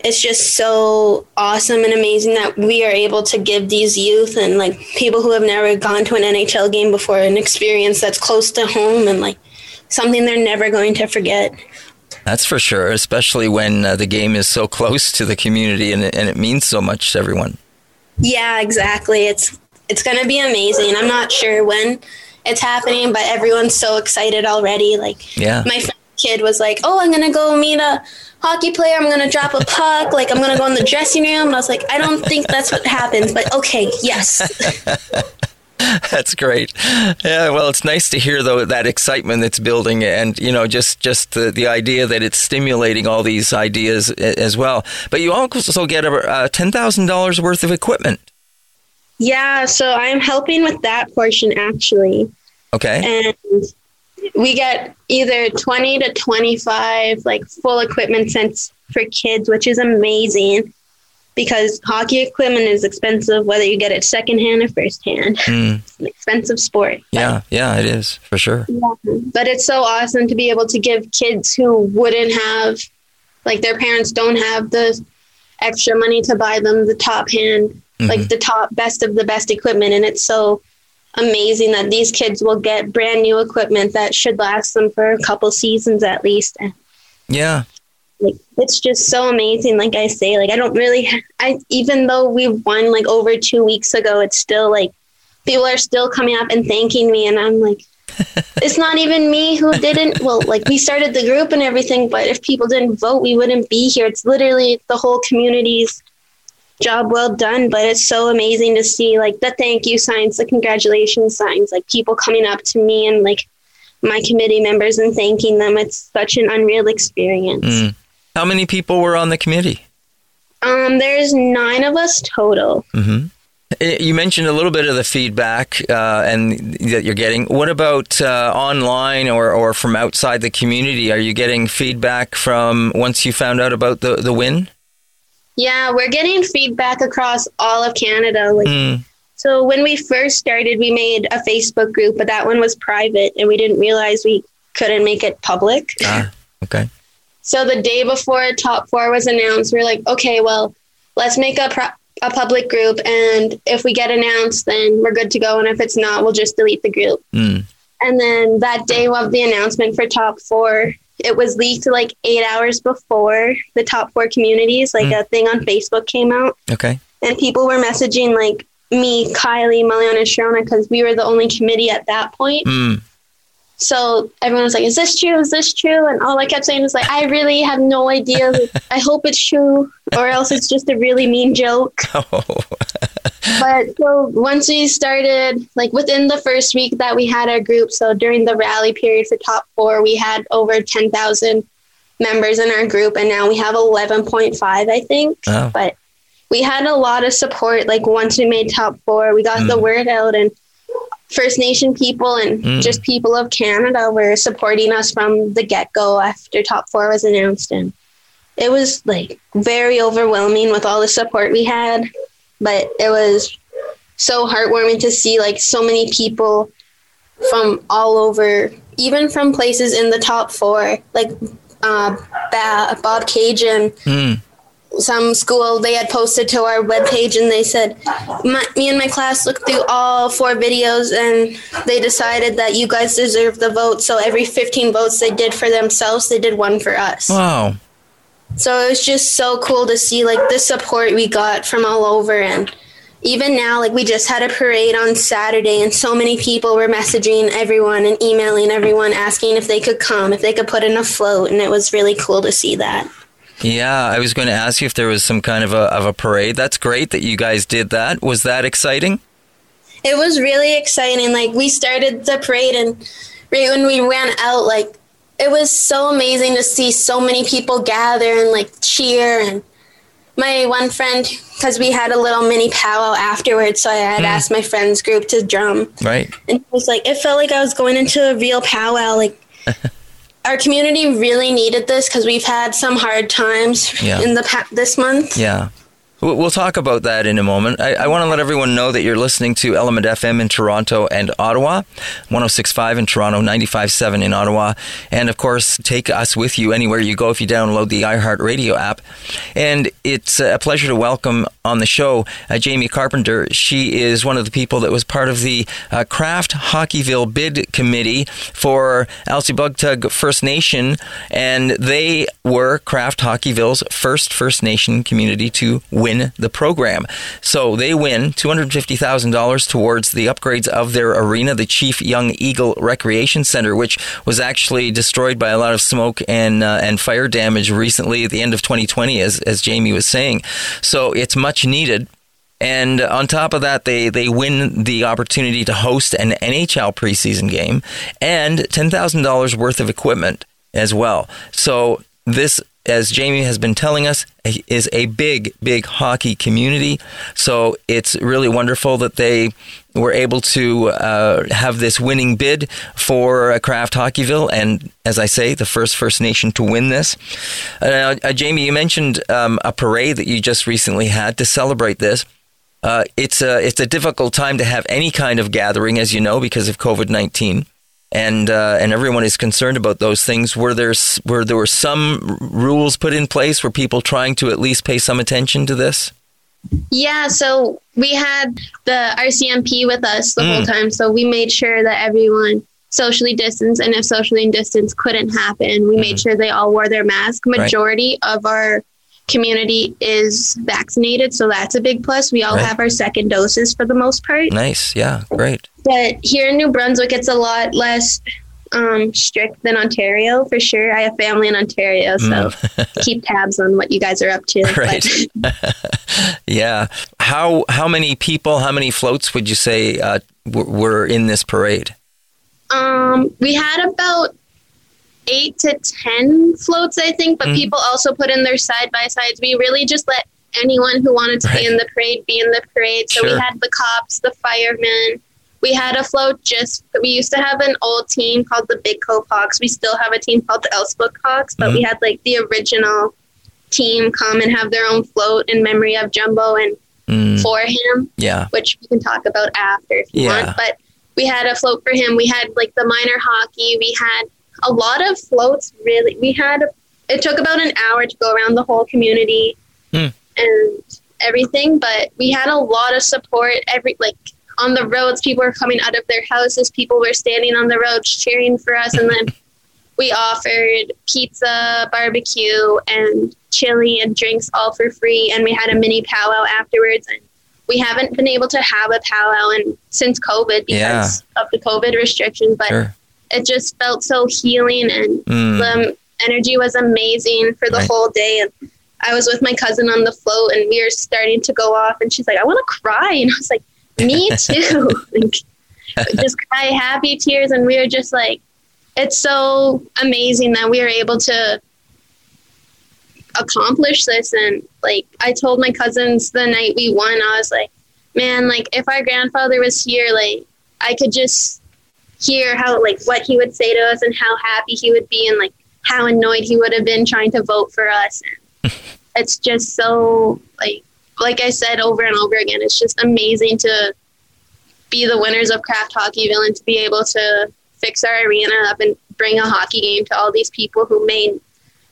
S5: it's just so awesome and amazing that we are able to give these youth and like people who have never gone to an NHL game before an experience that's close to home and like something they're never going to forget.
S3: That's for sure, especially when uh, the game is so close to the community and it, and it means so much to everyone.
S5: Yeah, exactly. It's it's going to be amazing. I'm not sure when it's happening, but everyone's so excited already. Like
S3: Yeah.
S5: my kid was like, "Oh, I'm going to go meet a hockey player. I'm going to drop a puck. Like I'm going to go in the dressing room." And I was like, "I don't think that's what happens, but okay, yes."
S3: That's great. Yeah, well, it's nice to hear though that excitement that's building, and you know, just just the, the idea that it's stimulating all these ideas as well. But you also get a uh, ten thousand dollars worth of equipment.
S5: Yeah, so I'm helping with that portion actually.
S3: Okay.
S5: And we get either 20 to 25 like full equipment sets for kids, which is amazing because hockey equipment is expensive whether you get it secondhand or firsthand.
S3: Mm,
S5: It's an expensive sport.
S3: yeah, yeah, it is for sure.
S5: But it's so awesome to be able to give kids who wouldn't have like their parents don't have the extra money to buy them the top hand like the top best of the best equipment and it's so amazing that these kids will get brand new equipment that should last them for a couple seasons at least
S3: Yeah,
S5: like it's just so amazing like i say like i don't really i even though we won like over two weeks ago it's still like people are still coming up and thanking me and i'm like it's not even me who didn't well like we started the group and everything but if people didn't vote we wouldn't be here. It's literally the whole community's job well done but it's so amazing to see like the thank you signs the congratulations signs like people coming up to me and like my committee members and thanking them. It's such an unreal experience.
S3: Mm. How many people were on the committee?
S5: um there's nine of us total
S3: Mm-hmm. You mentioned a little bit of the feedback uh, and that you're getting. What about uh, online or, or from outside the community? Are you getting feedback from once you found out about the, the win?
S5: yeah we're getting feedback across all of canada like
S3: Mm,
S5: So when we first started, we made a Facebook group, but that one was private, and we didn't realize we couldn't make it public.
S3: ah, okay.
S5: So the day before top four was announced, we are like, okay, well, let's make a pro- a public group, and if we get announced, then we're good to go, and if it's not, we'll just delete the group.
S3: Mm,
S5: And then that day of the announcement for top four, it was leaked like eight hours before the top four communities. Like a thing on Facebook came out
S3: okay.
S5: and people were messaging like me, Kylie, Meliana, and Sharona because we were the only committee at that point.
S3: Mm,
S5: So everyone was like, "Is this true? Is this true?" And all I kept saying was like, "I really have no idea. I hope it's true, or else it's just a really mean joke."
S3: oh,
S5: But so once we started, like within the first week that we had our group, so during the rally period for top four, we had over ten thousand members in our group, and now we have eleven point five, I think.
S3: Oh.
S5: But we had a lot of support. Like once we made top four, we got the mm. word out, and First Nation people and
S3: Mm.
S5: just people of Canada were supporting us from the get go after top four was announced. And it was like very overwhelming with all the support we had. But it was so heartwarming to see like so many people from all over, even from places in the top four, like uh, ba- Bobcaygeon
S3: Mm.
S5: Some school they had posted to our webpage and they said my, me and my class looked through all four videos and they decided that you guys deserve the vote. So every 15 votes they did for themselves they did one for us.
S3: Wow.
S5: so it was just so cool to see like the support we got from all over. And even now like we just had a parade on saturday and so many people were messaging everyone and emailing everyone asking if they could come if they could put in a float. And it was really cool to see that
S3: Yeah, I was going to ask you if there was some kind of a of a parade. That's great that you guys did that. Was that exciting?
S5: It was really exciting. Like we started the parade, and right when we ran out, like it was so amazing to see so many people gather and like cheer. And my one friend, because we had a little mini powwow afterwards, so I had mm. asked my friends group to drum,
S3: Right.
S5: and it was like it felt like I was going into a real powwow. Like our community really needed this because we've had some hard times
S3: Yeah.
S5: in the past this month.
S3: Yeah. We'll talk about that in a moment. I, I want to let everyone know that you're listening to ELMNT FM in Toronto and Ottawa, 1065 in Toronto, 957 in Ottawa. And of course, take us with you anywhere you go if you download the iHeartRadio app. And it's a pleasure to welcome on the show uh, Jamie Carpenter. She is one of the people that was part of the uh, Kraft Hockeyville bid committee for Elsipogtog First Nation. And they were Kraft Hockeyville's first First Nation community to win the program. So they win $250,000 towards the upgrades of their arena, the Chief Young Eagle Recreation Center, which was actually destroyed by a lot of smoke and uh, and fire damage recently at the end of 2020, as as Jamie was saying. So it's much needed. And on top of that, they, they win the opportunity to host an NHL preseason game and $10,000 worth of equipment as well. So this, as Jamie has been telling us, is a big, big hockey community. So it's really wonderful that they were able to uh, have this winning bid for uh, Kraft Hockeyville, and as I say, the first First Nation to win this. Uh, uh, Jamie, you mentioned um, a parade that you just recently had to celebrate this. Uh, it's a it's a difficult time to have any kind of gathering, as you know, because of COVID nineteen, and uh, and everyone is concerned about those things. Were there were there were some rules put in place? Were people trying to at least pay some attention to this?
S5: Yeah, so we had the RCMP with us the whole
S3: Mm.
S5: time, so we made sure that everyone socially distanced, and if socially distanced couldn't happen, we made sure they all wore their mask.
S3: Mm-hmm. Right.
S5: Majority of our community is vaccinated, so that's a big plus. We all
S3: Right.
S5: have our second doses for the most part.
S3: Nice, yeah, great.
S5: But here in New Brunswick, it's a lot less um, strict than Ontario for sure. I have family in Ontario, so keep tabs on what you guys are up to.
S3: Mm. Right. Yeah. How how many people? How many floats would you say uh, w- were in this parade?
S5: Um, we had about eight to ten floats, I think, but
S3: Mhm.
S5: people also put in their side by sides. We really just let anyone who wanted to
S3: Right.
S5: be in the parade be in the parade. So
S3: Sure.
S5: we had the cops, the firemen. We had a float just. We used to have an old team called the Big Cove Hawks. We still have a team called the Elsbook Hawks, but we
S3: Mm-hmm.
S5: had like the original team come and have their own float in memory of Jumbo and
S3: Mm,
S5: for him
S3: yeah.
S5: which we can talk about after if you
S3: Yeah.
S5: want. But we had a float for him. We had like the minor hockey. We had a lot of floats. Really, we had. It took about an hour to go around the whole community
S3: Hmm.
S5: and everything, but we had a lot of support. Every like on the roads, people were coming out of their houses. People were standing on the roads cheering for us, and then. We offered pizza, barbecue, and chili and drinks all for free, and we had a mini powwow afterwards. And we haven't been able to have a powwow and since COVID because of the COVID restrictions, but
S3: Sure.
S5: It just felt so healing and
S3: Mm,
S5: the energy was amazing for the
S3: Right.
S5: whole day. And I was with my cousin on the float, and we were starting to go off, and she's like, "I want to cry," and I was like, "Me too." like, just cry happy tears, and we were just like, "It's so amazing that we were able to." accomplish this and like i told my cousins the night we won i was like man like if our grandfather was here like I could just hear how like what he would say to us and how happy he would be and like how annoyed he would have been trying to vote for us. it's just so like like I said over and over again, it's just amazing to be the winners of Kraft Hockeyville and to be able to fix our arena up and bring a hockey game to all these people who may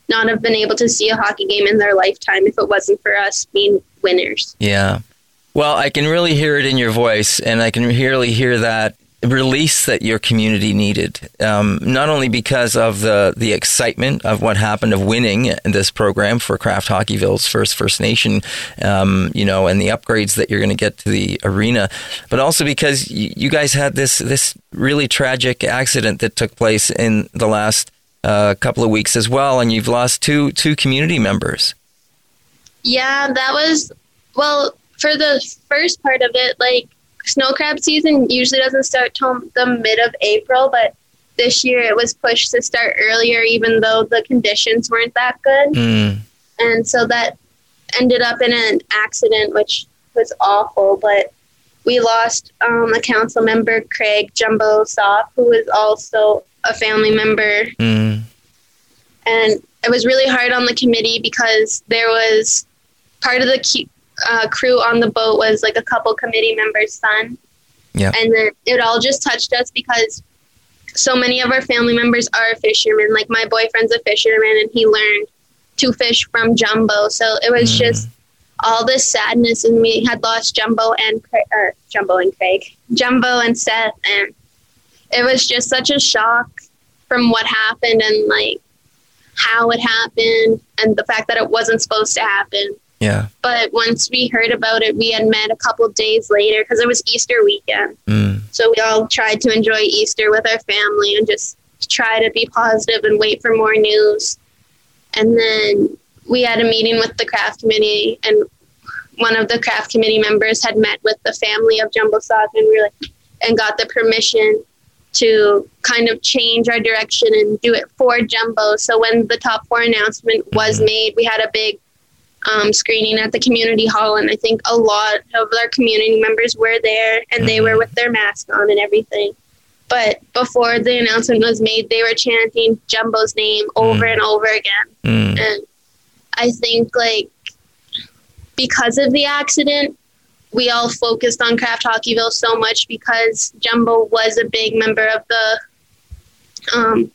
S5: not have been able to see a hockey game in their lifetime if it wasn't for us being winners.
S3: Yeah. Well, I can really hear it in your voice, and I can really hear that release that your community needed. Um, not only because of the the excitement of what happened of winning this program for Kraft Hockeyville's first First Nation, um, you know, and the upgrades that you're going to get to the arena, but also because y- you guys had this this really tragic accident that took place in the last uh, couple of weeks as well, and you've lost two two community members.
S5: Yeah, that was well for the first part of it. Like snow crab season usually doesn't start till the mid of April, but this year it was pushed to start earlier, even though the conditions weren't that good.
S3: Mm.
S5: And so that ended up in an accident, which was awful. But we lost um, a council member, Craig Jumbo Sock, who was also a family member.
S3: Mm.
S5: And it was really hard on the committee because there was part of the uh, crew on the boat was like a couple committee members' son.
S3: Yeah.
S5: And then it all just touched us because so many of our family members are fishermen. Like my boyfriend's a fisherman and he learned to fish from Jumbo. So it was
S3: Mm.
S5: just all this sadness and we had lost Jumbo and Craig, or Jumbo and Craig, Jumbo and Seth and it was just such a shock from what happened and like how it happened and the fact that it wasn't supposed to happen.
S3: Yeah.
S5: But once we heard about it, we had met a couple days later because it was Easter weekend.
S3: Mm.
S5: So we all tried to enjoy Easter with our family and just try to be positive and wait for more news. And then we had a meeting with the Kraft committee, and one of the Kraft committee members had met with the family of Jumbo Sock and we were like, and got the permission to kind of change our direction and do it for Jumbo. So when the top four announcement was made, we had a big um, screening at the community hall, and I think a lot of our community members were there, and they were with their mask on and everything. But before the announcement was made, they were chanting Jumbo's name over and over again,
S3: Mm.
S5: and I think like because of the accident, we all focused on Kraft Hockeyville so much because Jumbo was a big member of the um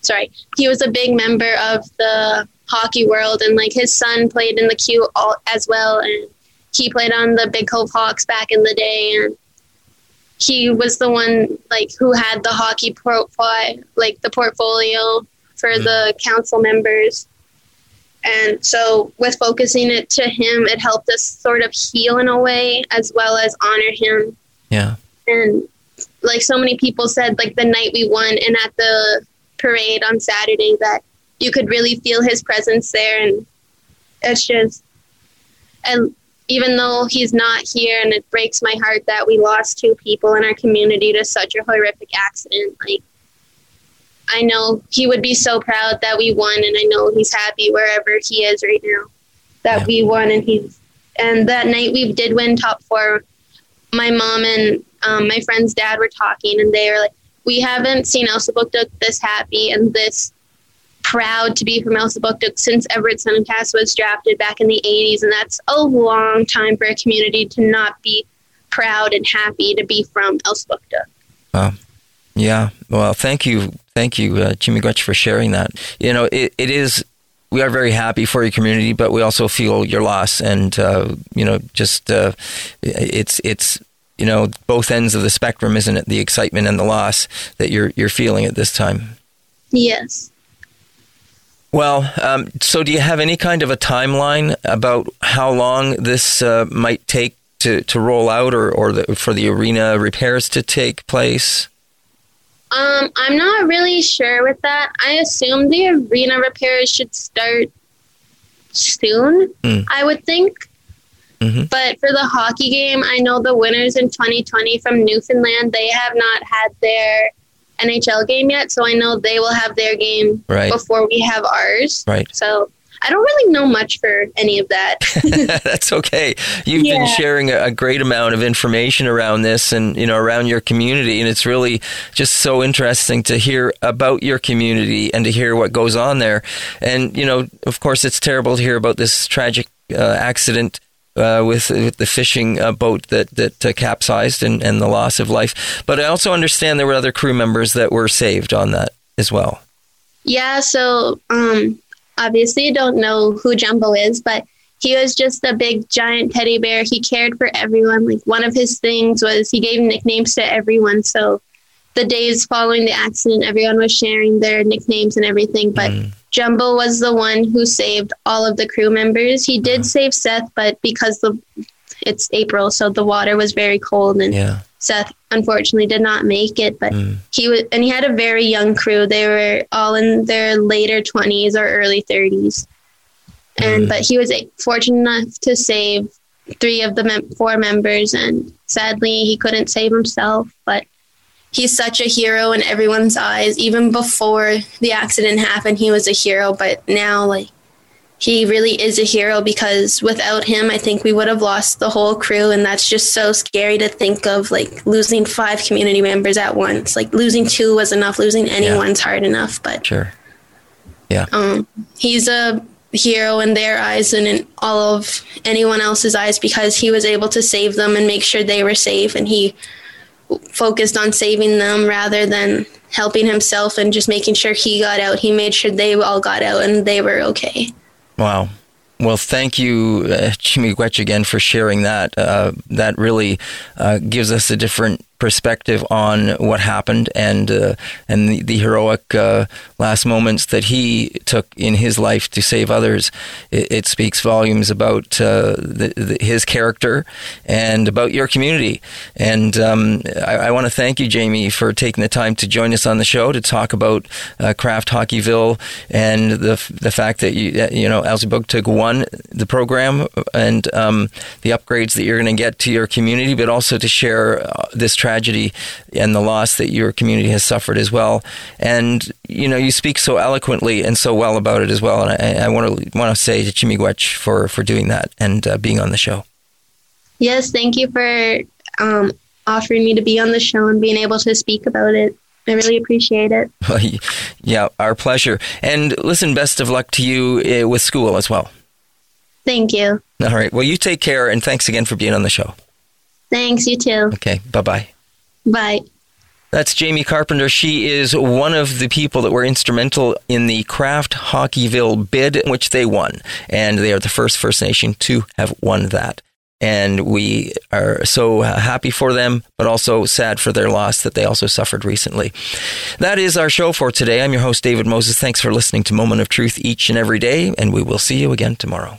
S5: sorry, he was a big member of the hockey world and like his son played in the Q all, as well and he played on the Big Cove Hawks back in the day and he was the one like who had the hockey profile like the portfolio for mm. the council members. And so with focusing it to him it helped us sort of heal in a way as well as honor him.
S3: Yeah.
S5: and like so many people said like the night we won and at the parade on saturday that you could really feel his presence there and it's just and even though he's not here and it breaks my heart that we lost two people in our community to such a horrific accident like i know he would be so proud that we won and i know he's happy wherever he is right now that
S3: Yeah.
S5: we won and he's and that night we did win top four my mom and um, my friend's dad were talking and they were like we haven't seen Elsipogtog this happy and this proud to be from Elsa since Everett Sanipass was drafted back in the 80s and that's a long time for a community to not be proud and happy to be from Elsipogtog.
S3: Yeah. Well, thank you. Thank you, uh, Jimmy Gretsch, for sharing that. You know, it, it is, we are very happy for your community, but we also feel your loss. And, uh, you know, just, uh, it's, it's, you know, both ends of the spectrum, isn't it? The excitement and the loss that you're, you're feeling at this time.
S5: Yes.
S3: Well, um, so do you have any kind of a timeline about how long this uh, might take to, to roll out or, or the, for the arena repairs to take place?
S5: Um, I'm not really sure with that. I assume the arena repairs should start soon,
S3: Mm.
S5: I would think.
S3: Mhm.
S5: But for the hockey game, I know the winners in 2020 from Newfoundland, they have not had their NHL game yet. So I know they will have their game
S3: Right.
S5: before we have ours.
S3: Right.
S5: So I don't really know much for any of that.
S3: That's okay. You've yeah. been sharing a, great amount of information around this and, you know, around your community. And it's really just so interesting to hear about your community and to hear what goes on there. And, you know, of course, it's terrible to hear about this tragic uh, accident. Uh, with, with, the fishing uh, boat that that uh, capsized and, and the loss of life, but I also understand there were other crew members that were saved on that as well.
S5: Yeah, so um, obviously you don't know who Jumbo is, but he was just a big giant teddy bear. He cared for everyone. Like one of his things was he gave nicknames to everyone. So the days following the accident, everyone was sharing their nicknames and everything. But mm. Jumbo was the one who saved all of the crew members. He did mm. save Seth, but because the it's April, so the water was very cold and yeah. Seth unfortunately did not make it, but mm. he was, and he had a very young crew. They were all in their later 20s or early 30s. And, mm. but he was fortunate enough to save three of the mem- four members. And sadly, he couldn't save himself, but he's such a hero in everyone's eyes. Even before the accident happened, he was a hero, but now, like, he really is a hero because without him, I think we would have lost the whole crew. And that's just so scary to think of like losing five community members at once. Like losing two was enough, losing anyone's yeah. hard enough. But
S3: sure. Yeah.
S5: Um, he's a hero in their eyes and in all of anyone else's eyes because he was able to save them and make sure they were safe. And he focused on saving them rather than helping himself and just making sure he got out. He made sure they all got out and they were okay.
S3: Wow. Well, thank you, uh, Chimigwech, again for sharing that. Uh, that really uh, gives us a different perspective on what happened and uh, and the, the heroic uh, last moments that he took in his life to save others. It, it speaks volumes about uh, the, the, his character and about your community. And um, I, I want to thank you, Jamie, for taking the time to join us on the show to talk about uh, Kraft Hockeyville and the the fact that you you know Alzebug one the program and um, the upgrades that you're going to get to your community, but also to share uh, this tragedy and the loss that your community has suffered as well. And you know, you speak so eloquently and so well about it as well. And I, I want to want to say to Chimigwech for for doing that and uh, being on the show.
S5: Yes, thank you for um, offering me to be on the show and being able to speak about it. I really appreciate it.
S3: yeah, our pleasure. And listen, best of luck to you uh, with school as well.
S5: Thank you.
S3: All right. Well, you take care, and thanks again for being on the show.
S5: Thanks. You too.
S3: Okay. Bye bye.
S5: Bye.
S3: That's Jamie Carpenter. She is one of the people that were instrumental in the Kraft Hockeyville bid, which they won. And they are the first First Nation to have won that. And we are so happy for them, but also sad for their loss that they also suffered recently. That is our show for today. I'm your host, David Moses. Thanks for listening to Moment of Truth each and every day, and we will see you again tomorrow.